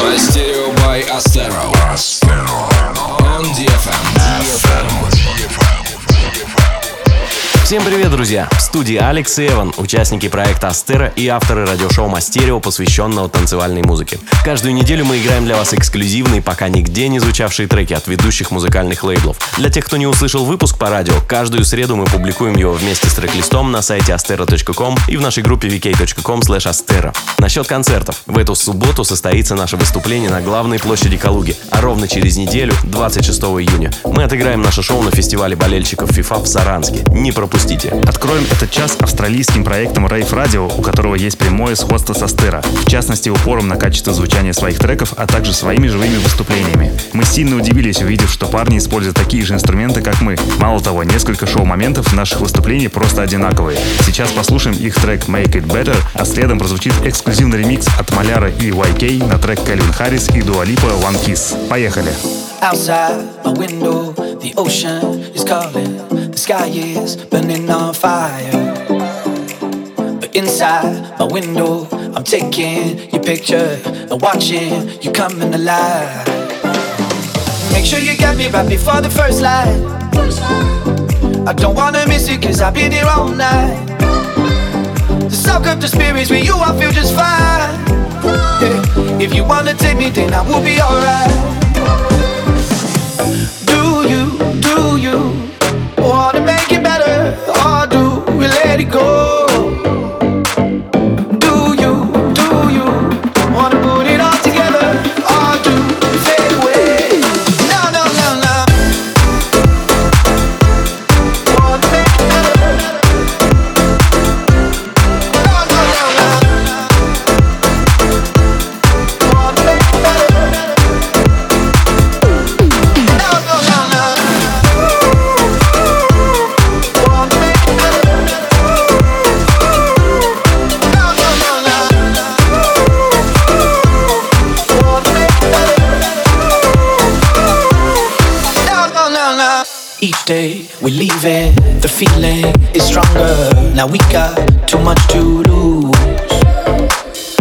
Мастерио by Astero. On DFM. Всем привет, друзья! В студии Алекс и Эван, участники проекта Астера и авторы радиошоу Мастерио, посвященного танцевальной музыке. Каждую неделю мы играем для вас эксклюзивные, пока нигде не звучавшие треки от ведущих музыкальных лейблов. Для тех, кто не услышал выпуск по радио, каждую среду мы публикуем его вместе с трек-листом на сайте astera.com и в нашей группе vk.com astera. Насчет концертов. В эту субботу состоится наше выступление на главной площади Калуги, а ровно через неделю, 26 июня, мы отыграем наше шоу на фестивале болельщиков FIFA в Саранске. Не пропустите! Откроем этот час австралийским проектом Rave Radio, у которого есть прямое сходство со Стера. В частности, упором на качество звучания своих треков, а также своими живыми выступлениями. Мы сильно удивились, увидев, что парни используют такие же инструменты, как мы. Мало того, несколько шоу-моментов наших выступлений просто одинаковые. Сейчас послушаем их трек Make It Better, а следом прозвучит эксклюзивный ремикс от Маляра и YK на трек Кельвин Харрис и Дуалипа One Kiss. Поехали! Outside my window, the ocean is calling. The sky is burning on fire. But inside my window, I'm taking your picture and watching you coming alive. Make sure you get me right before the first light. I don't wanna miss it cause I've been here all night. To soak up the spirits with you, I feel just fine. Yeah. If you wanna take me, then I will be alright. Now we got too much to lose.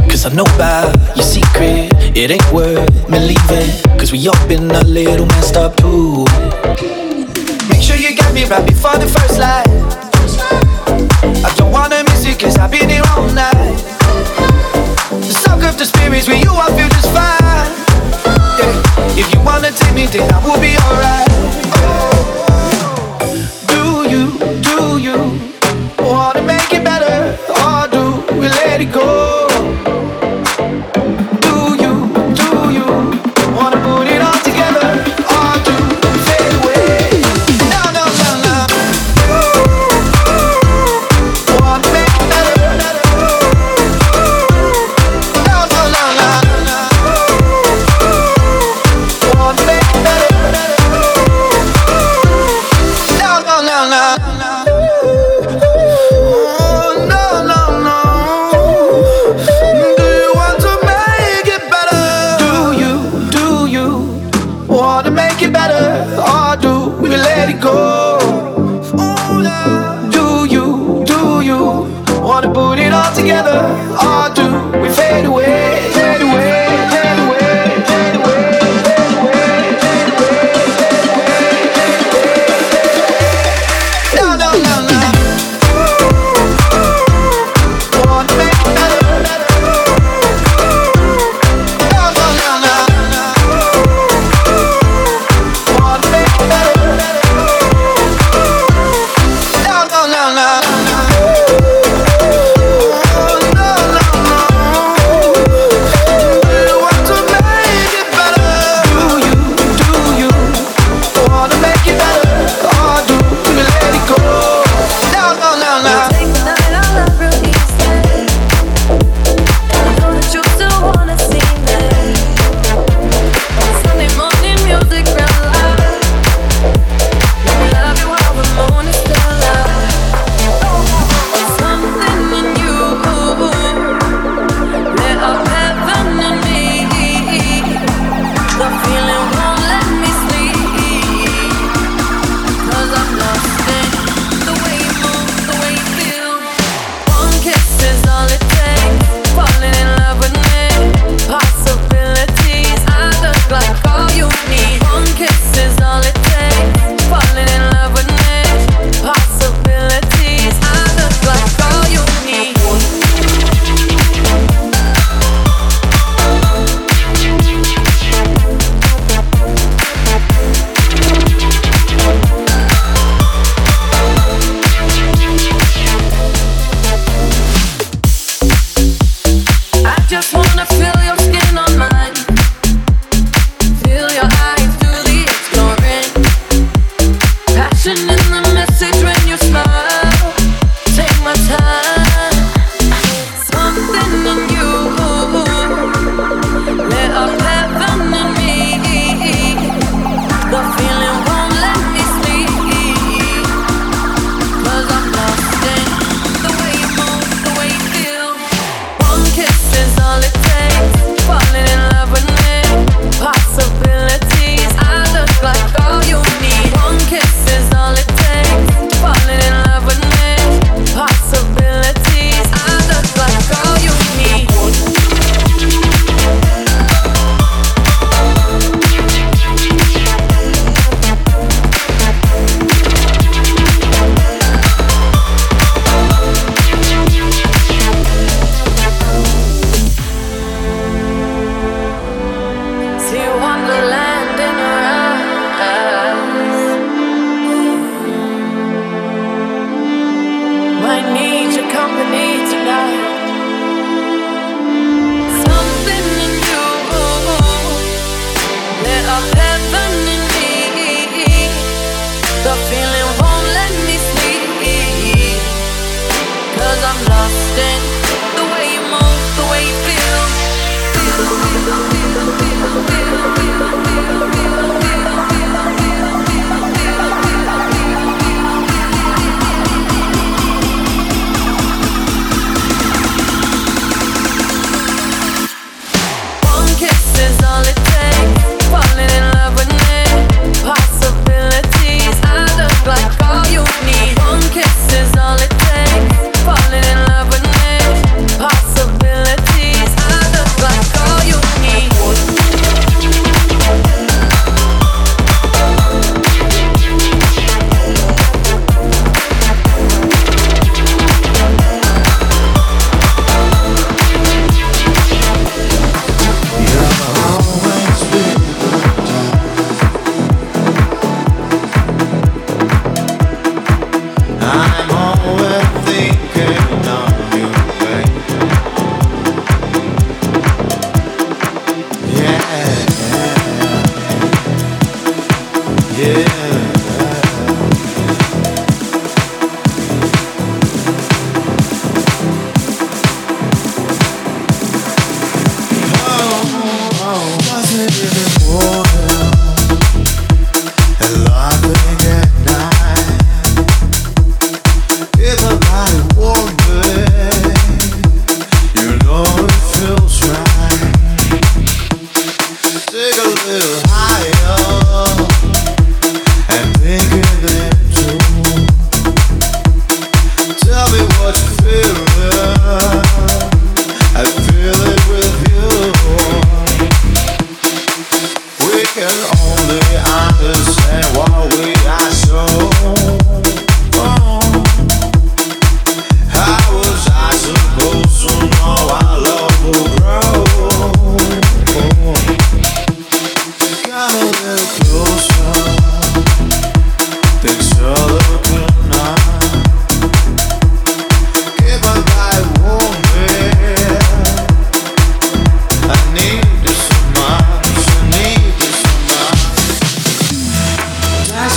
Cause I know about your secret, it ain't worth me leaving. Cause we all been a little messed up too. Make sure you get me right before the first light. I don't wanna miss it cause I've been here all night. To soak up the spirits with you, I feel just fine. Yeah. If you wanna take me, then I will be alright. Want to put it all together? Or do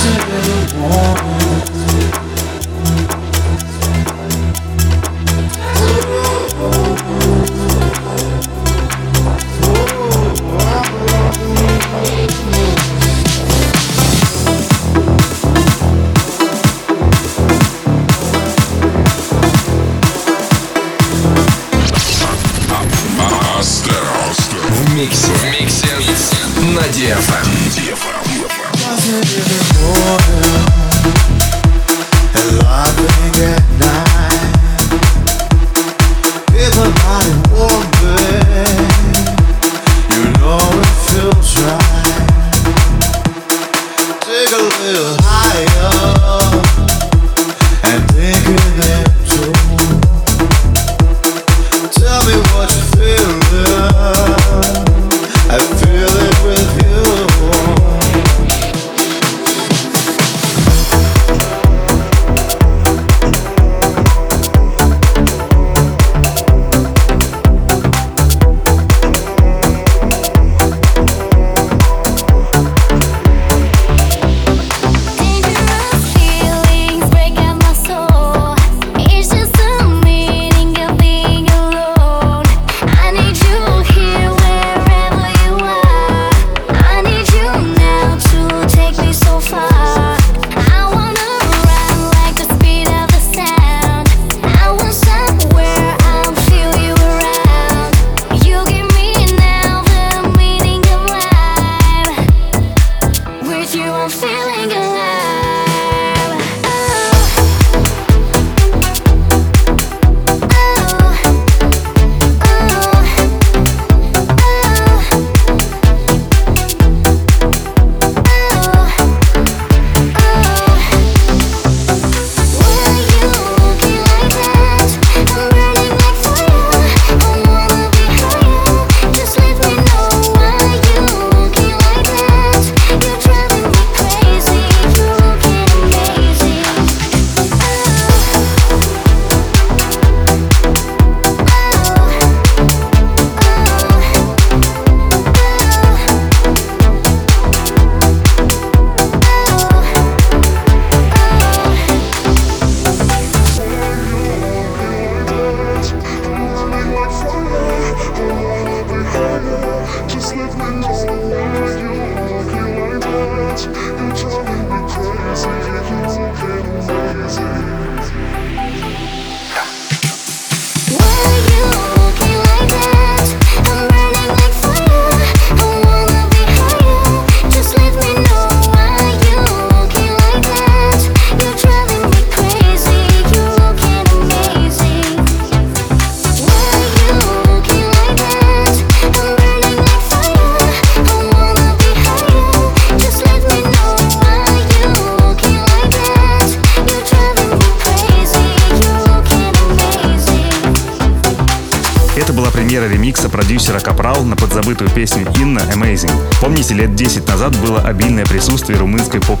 to the.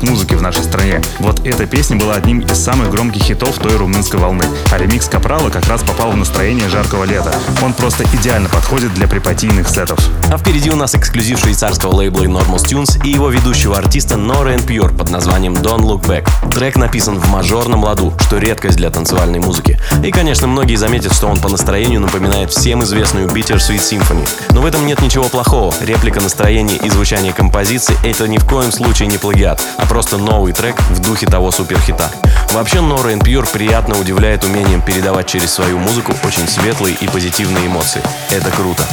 Румынской была одним из самых громких хитов той румынской волны. А ремикс Капрала как раз попал в настроение жаркого лета. Он просто идеально подходит для припатийных сетов. А впереди у нас эксклюзив швейцарского лейбла Enormous Tunes и его ведущего артиста Nora Pure под названием Don't Look Back. Трек написан в мажорном ладу, что редкость для танцевальной музыки. И, конечно, многие заметят, что он по настроению напоминает всем известную Bittersweet Symphony. Но в этом нет ничего плохого. Реплика настроения и звучания композиции — это ни в коем случае не плагиат, а просто новый трек в духе того суперхита. Вообще, Nora Pure приятно удивляет умением передавать через свою музыку очень светлые и позитивные эмоции. Это круто.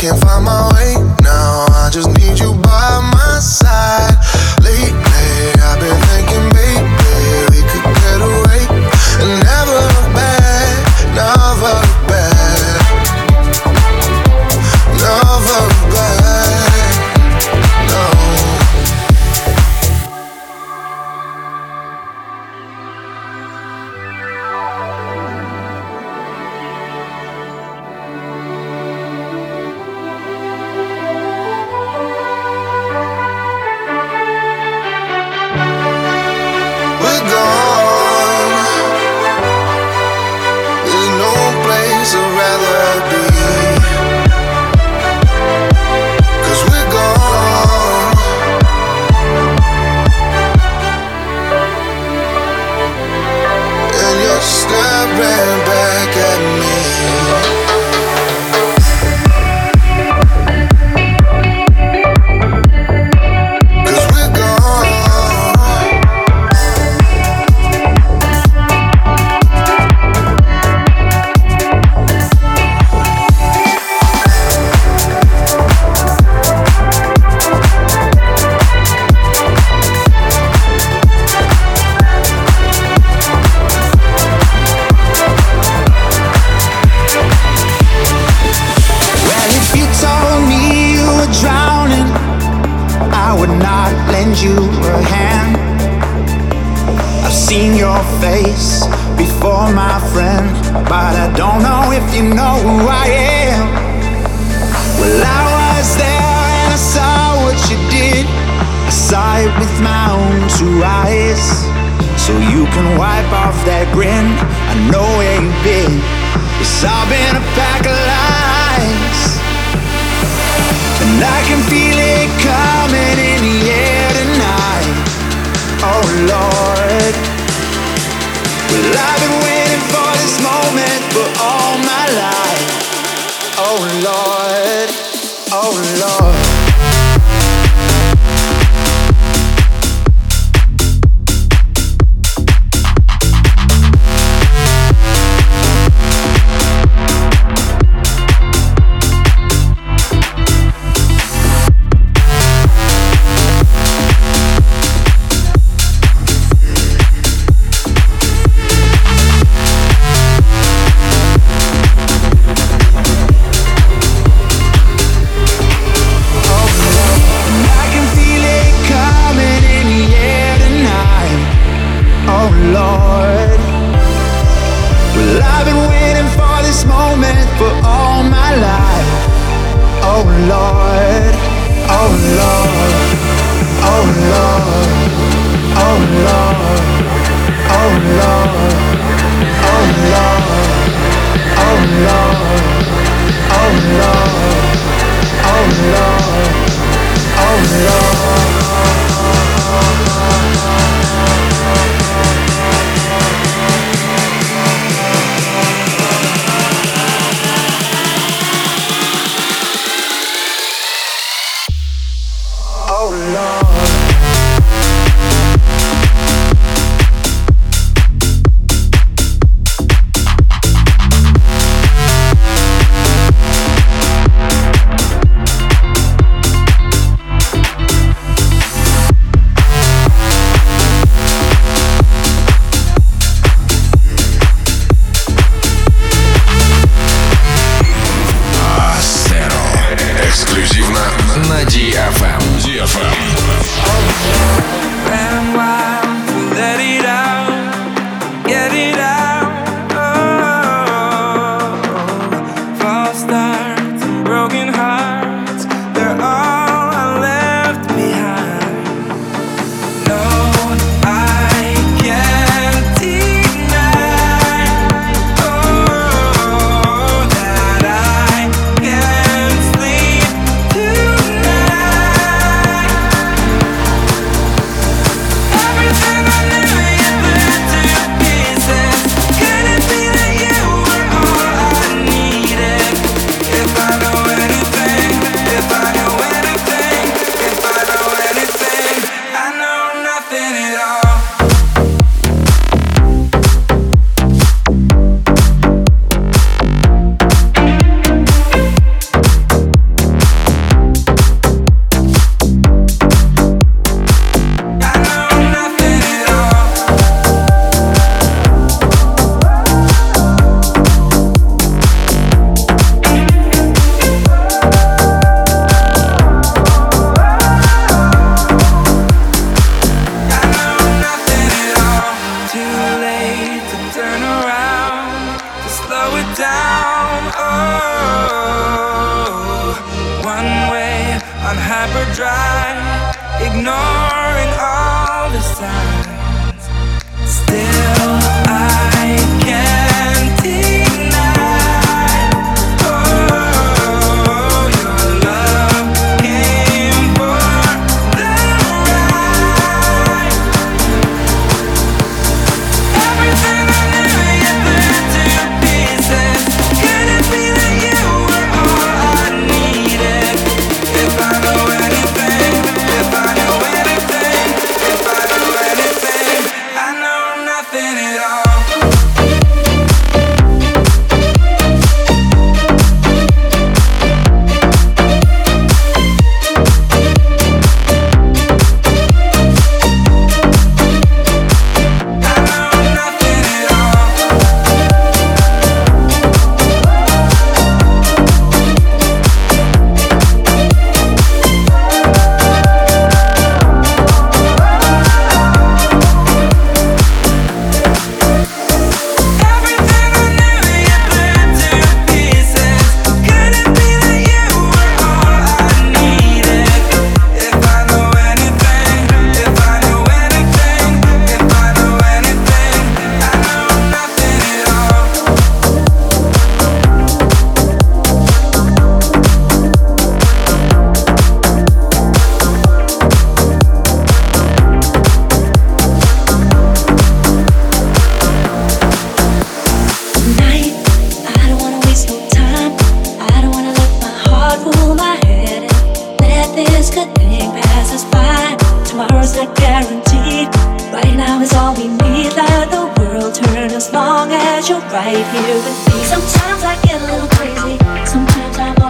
can't find my way. kiss so you can wipe off that grin. I know where you've been. Yes, I've been a pack of lies, and I can feel it coming in the air tonight. Oh Lord.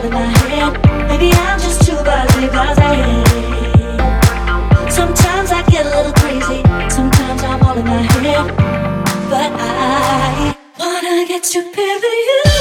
Maybe I'm just too. Sometimes I get a little crazy. Sometimes I'm all in my head. But I wanna get you with you.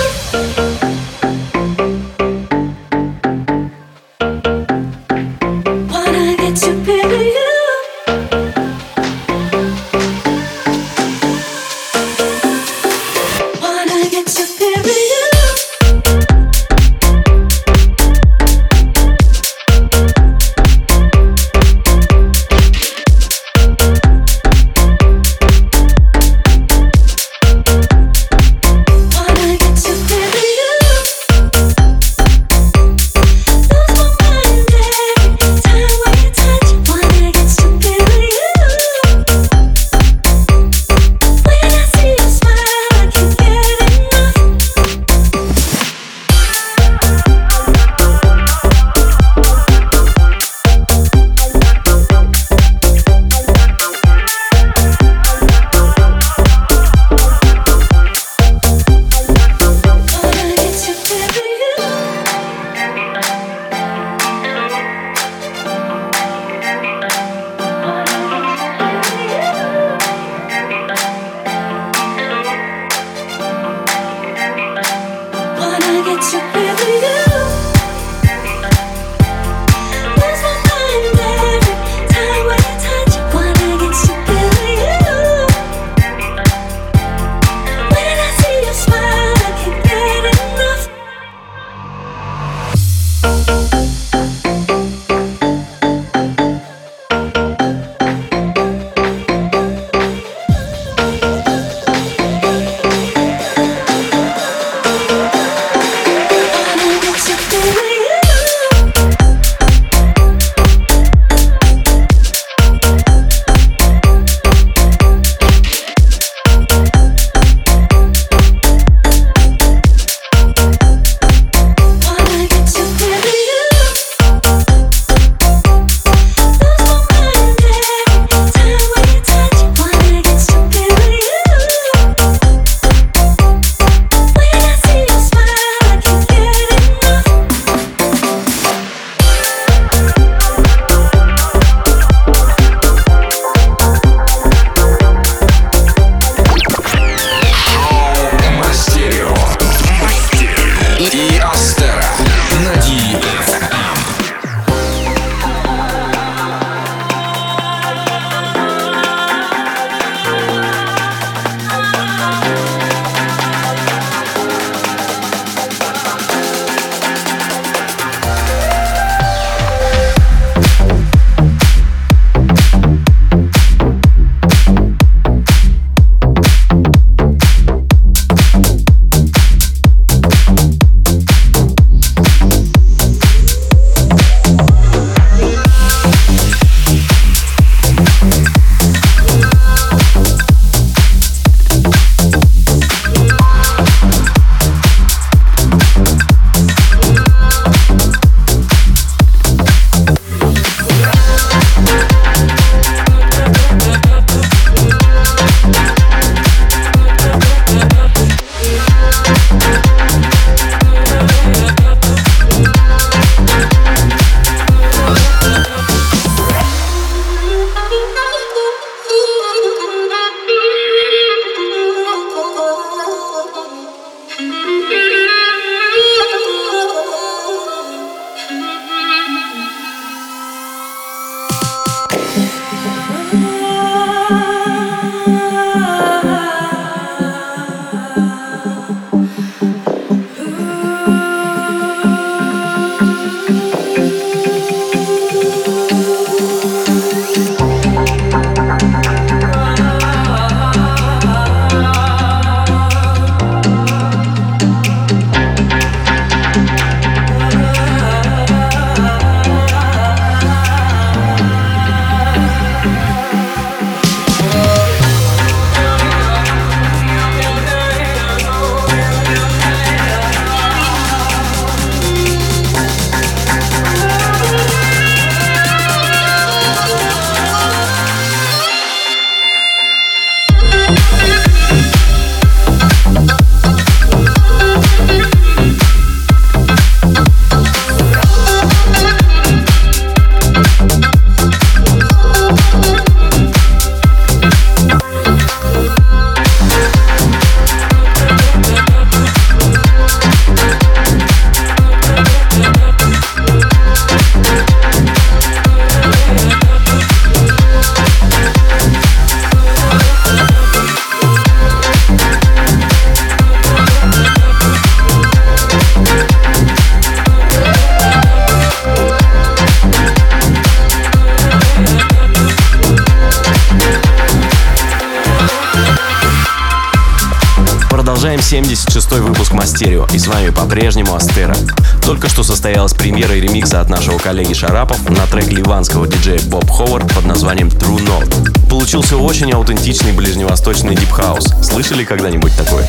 Продолжаем 76-й выпуск Mastereo, и с вами по-прежнему Astero. Только что состоялась премьера ремикса от нашего коллеги Шарапов на трек ливанского диджея Боб Ховард под названием True Note. Получился очень аутентичный ближневосточный deep house. Слышали когда-нибудь такое?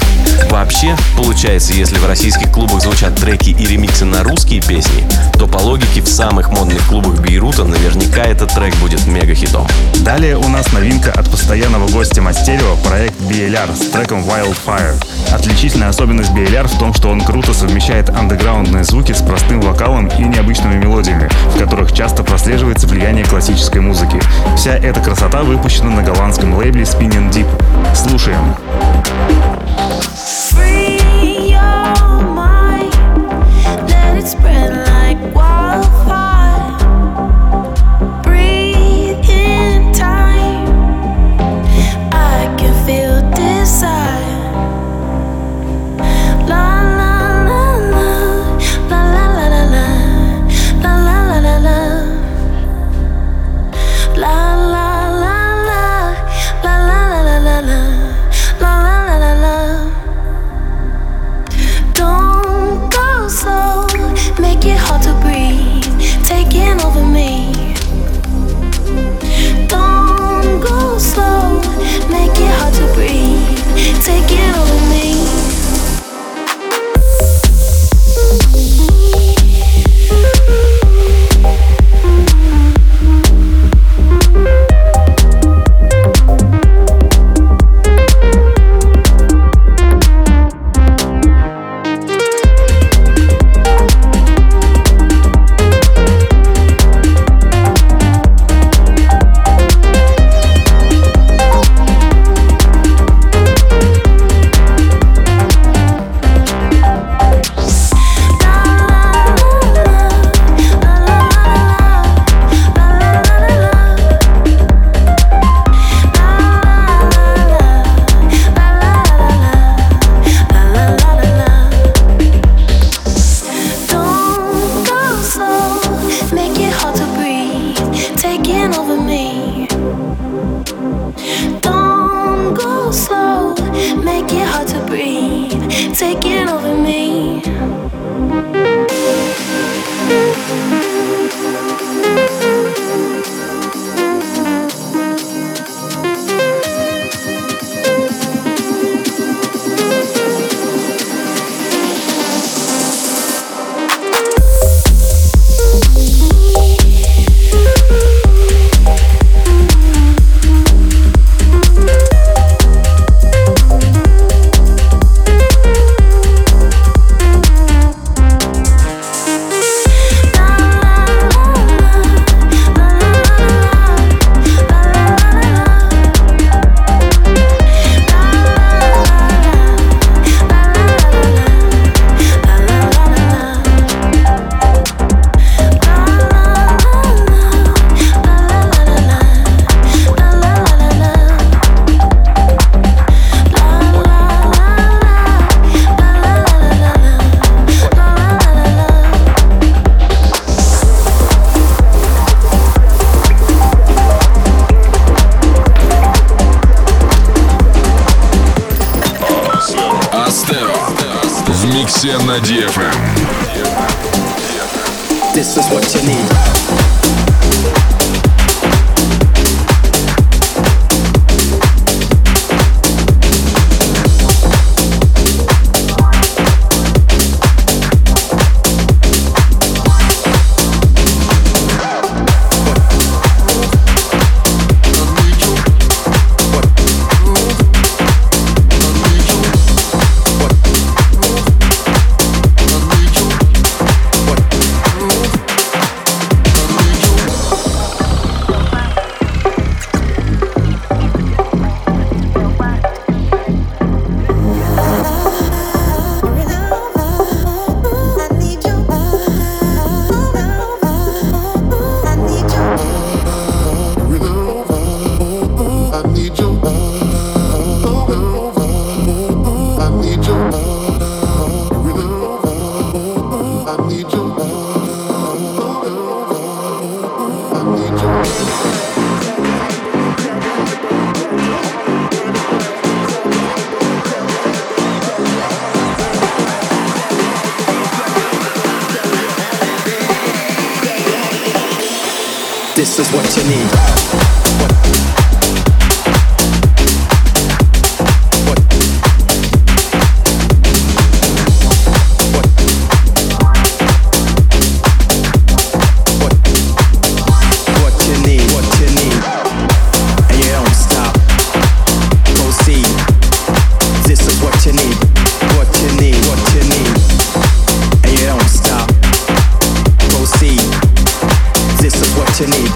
Вообще, получается, если в российских клубах звучат треки и ремиксы на русские песни, то по логике в самых модных клубах Бейрута наверняка этот трек будет мега-хитом. Далее у нас новинка от постоянного гостя Mastereo, проект BLR с треком Wildfire. Отличительная особенность BLR в том, что он круто совмещает андеграундные звуки с простым вокалом и необычными мелодиями, в которых часто прослеживается влияние классической музыки. Вся эта красота выпущена на голландском лейбле Spinning Deep. Слушаем. Free your mind, let it spread like wildfire. Все на DFM. This is what you need. you need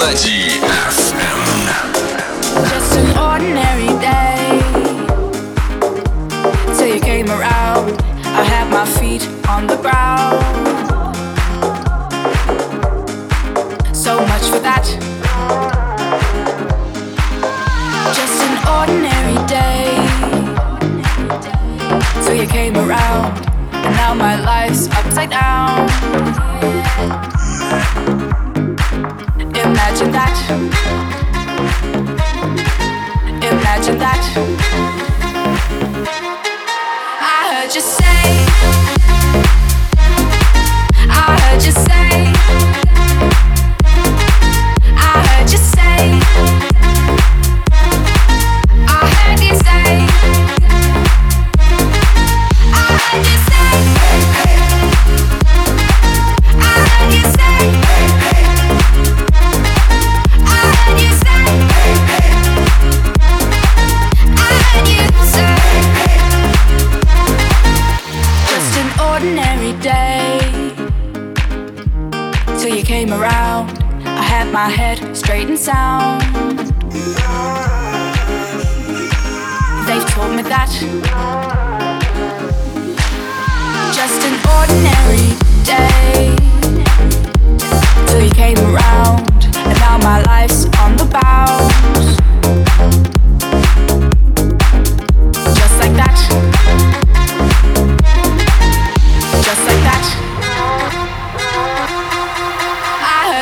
Comedy.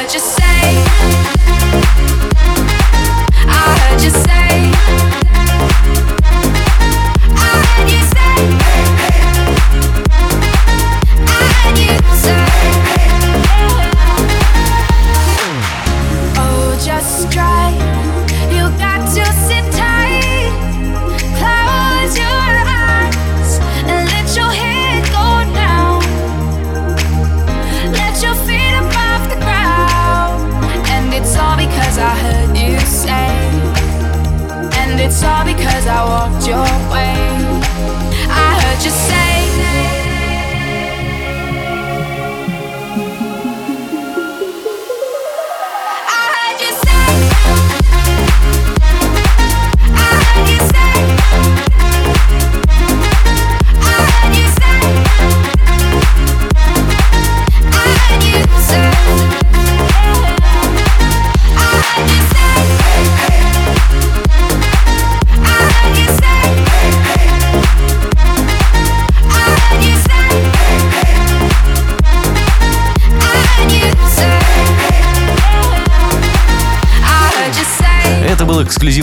heard you say. I heard you say.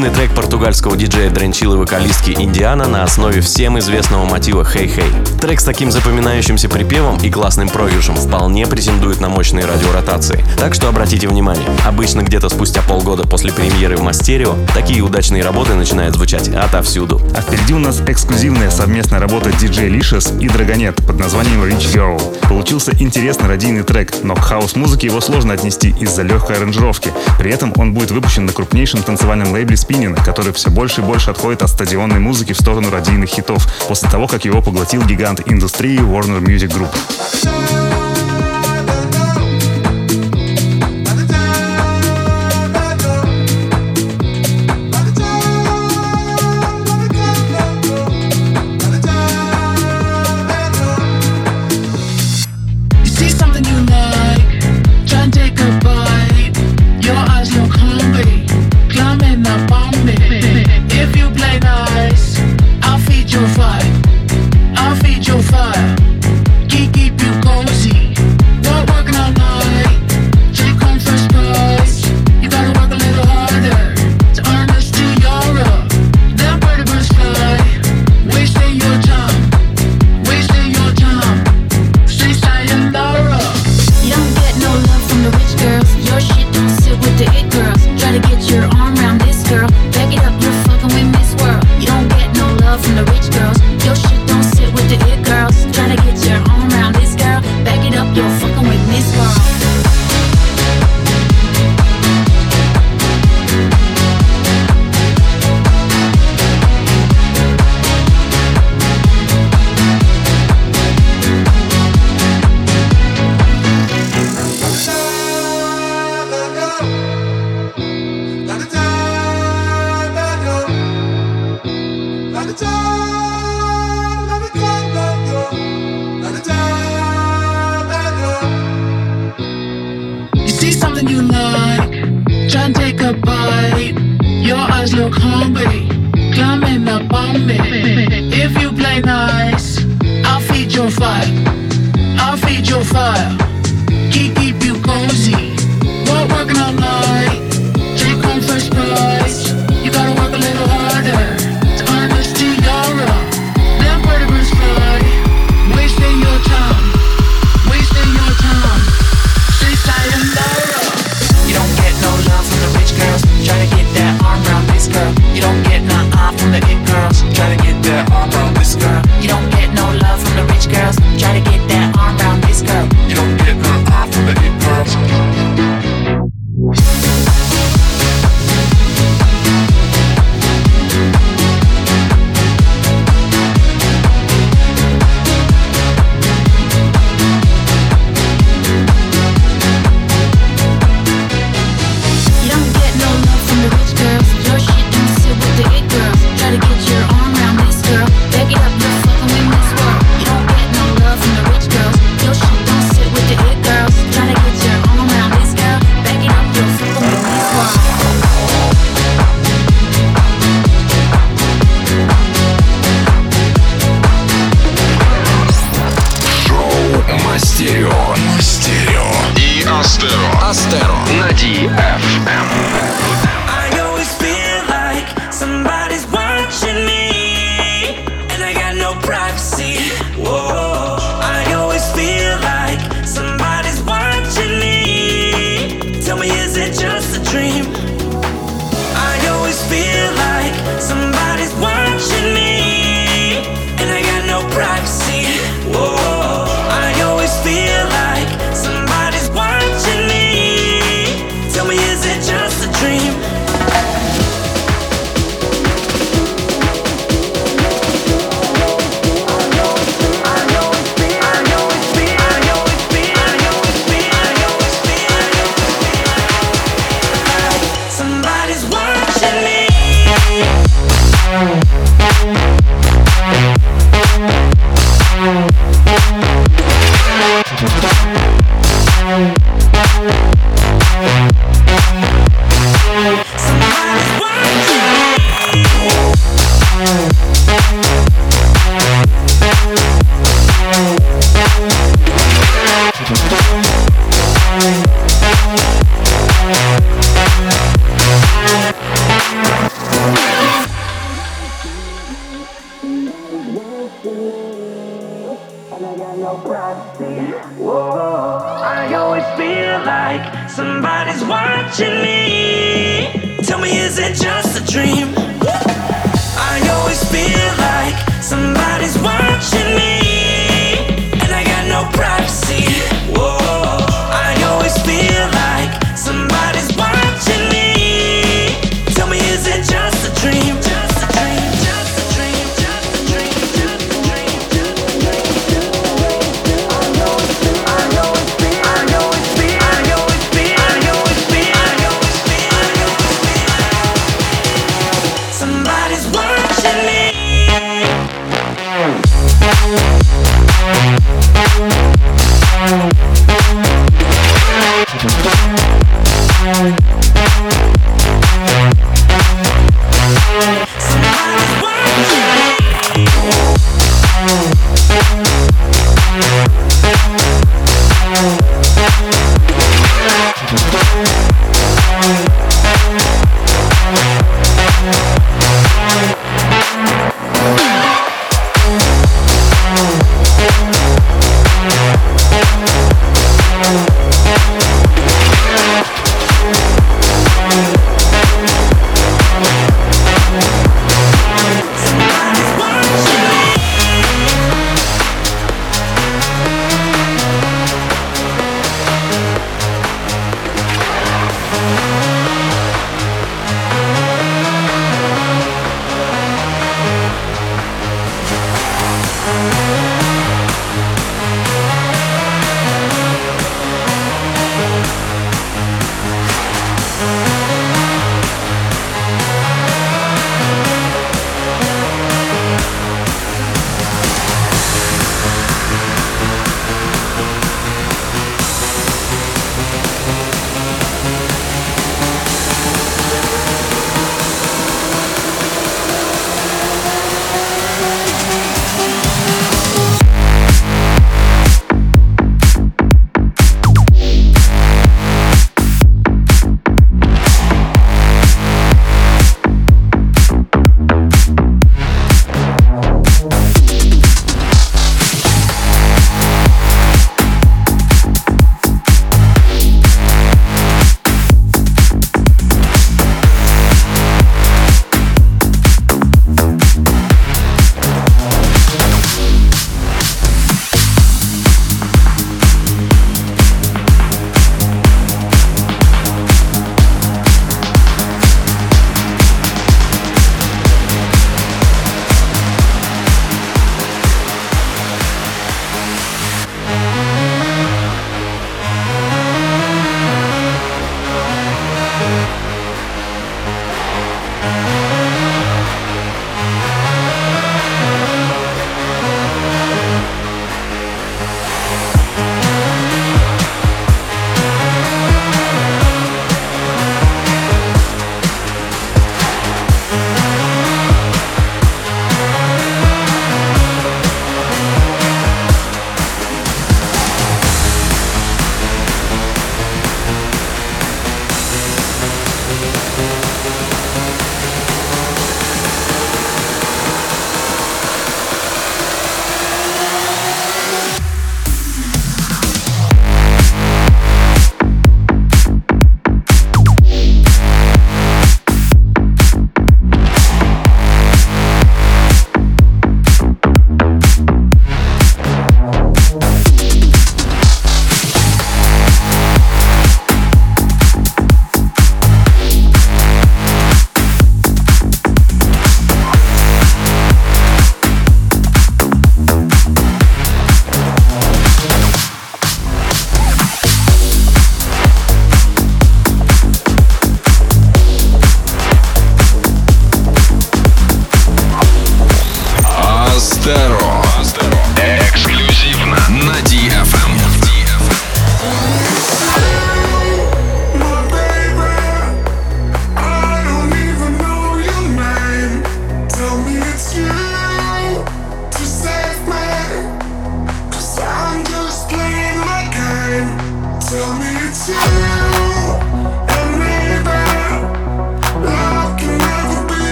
Главный трек питерского диджея Drenchill и вокалистки Indiiana на основе всем известного мотива «Hey, Hey». Трек с таким запоминающимся припевом и классным проигрышем вполне претендует на мощные радиоротации, так что обратите внимание, обычно где-то спустя полгода после премьеры в Mastereo такие удачные работы начинают звучать отовсюду. А впереди у нас эксклюзивная совместная работа DJ Licious и Dragonette под названием Rich Girl. Получился интересный радийный трек, но к хаус-музыке его сложно отнести из-за легкой аранжировки. При этом он будет выпущен на крупнейшем танцевальном лейбле Spinning, который все все больше и больше отходит от стадионной музыки в сторону радийных хитов, после того, как его поглотил гигант индустрии Warner Music Group.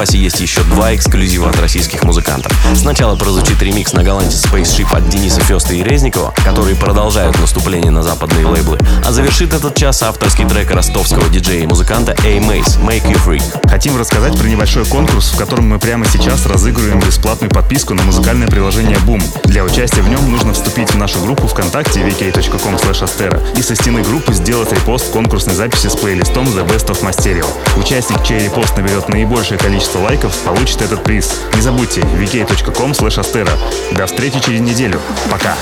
Но есть еще два эксклюзива от российских музыкантов. Сначала прозвучит ремикс на голландец Spaceship от Дениса Феста и Резникова, которые продолжают наступление на западные лейблы, а завершит этот час авторский трек ростовского диджея и музыканта A Mace «Make You Free». Хотим рассказать про небольшой конкурс, в котором мы прямо сейчас разыгрываем бесплатную подписку на музыкальное приложение Boom. Для участия в нем нужно вступить в нашу группу ВКонтакте vk.com и со стены группы сделать репост конкурсной записи с плейлистом The Best of My Stereo. Участник, чей репост наберет наибольшее количество лайков, получит этот приз. Не забудьте vk.com До встречи через неделю. Пока!